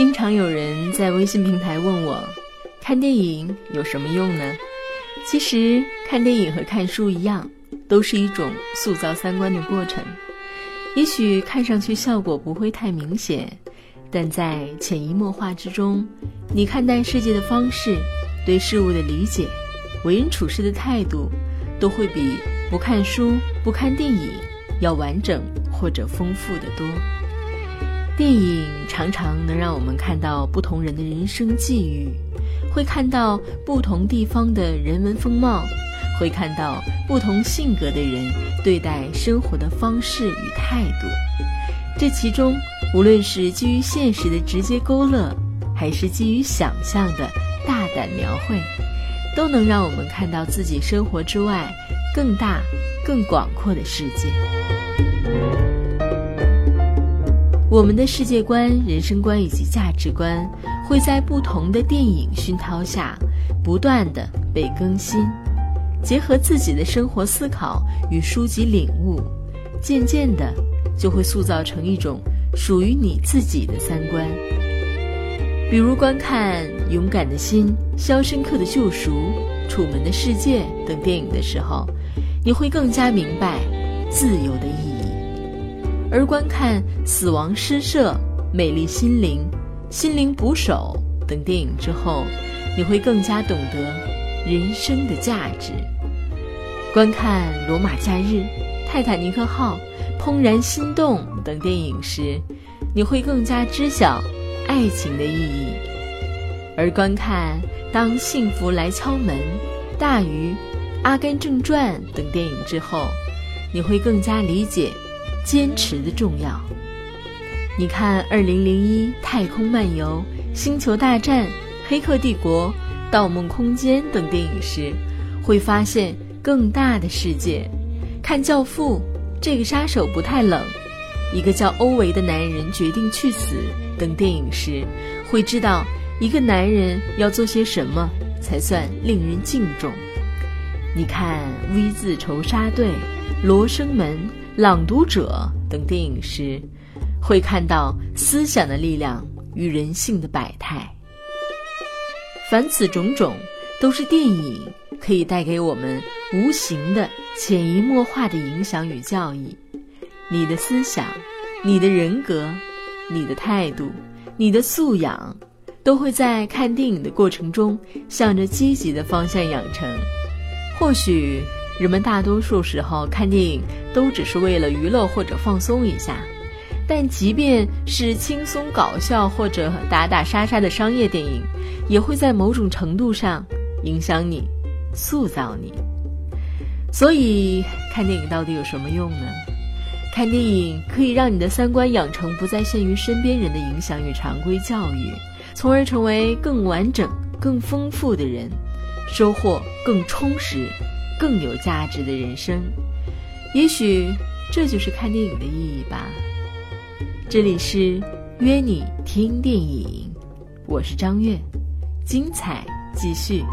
经常有人在微信平台问我，看电影有什么用呢？其实看电影和看书一样，都是一种塑造三观的过程。也许看上去效果不会太明显，但在潜移默化之中，你看待世界的方式、对事物的理解、为人处事的态度，都会比不看书、不看电影要完整或者丰富的多。电影常常能让我们看到不同人的人生际遇，会看到不同地方的人文风貌，会看到不同性格的人对待生活的方式与态度。这其中，无论是基于现实的直接勾勒，还是基于想象的大胆描绘，都能让我们看到自己生活之外更大、更广阔的世界。我们的世界观、人生观以及价值观，会在不同的电影熏陶下，不断的被更新。结合自己的生活思考与书籍领悟，渐渐的就会塑造成一种属于你自己的三观。比如观看《勇敢的心》《肖申克的救赎》《楚门的世界》等电影的时候，你会更加明白自由的意义。而观看《死亡诗社》《美丽心灵》《心灵捕手》等电影之后，你会更加懂得人生的价值。观看《罗马假日》《泰坦尼克号》《怦然心动》等电影时，你会更加知晓爱情的意义。而观看《当幸福来敲门》《大鱼》《阿甘正传》等电影之后，你会更加理解。坚持的重要。你看《二零零一太空漫游》《星球大战》《黑客帝国》《盗梦空间》等电影时，会发现更大的世界；看《教父》《这个杀手不太冷》《一个叫欧维的男人决定去死》等电影时，会知道一个男人要做些什么才算令人敬重。你看《V 字仇杀队》《罗生门》。《朗读者》等电影时，会看到思想的力量与人性的百态。凡此种种，都是电影可以带给我们无形的、潜移默化的影响与教益。你的思想、你的人格、你的态度、你的素养，都会在看电影的过程中向着积极的方向养成。或许。人们大多数时候看电影都只是为了娱乐或者放松一下，但即便是轻松搞笑或者打打杀杀的商业电影，也会在某种程度上影响你、塑造你。所以，看电影到底有什么用呢？看电影可以让你的三观养成不再限于身边人的影响与常规教育，从而成为更完整、更丰富的人，收获更充实。更有价值的人生，也许这就是看电影的意义吧。这里是约你听电影，我是张悦，精彩继续。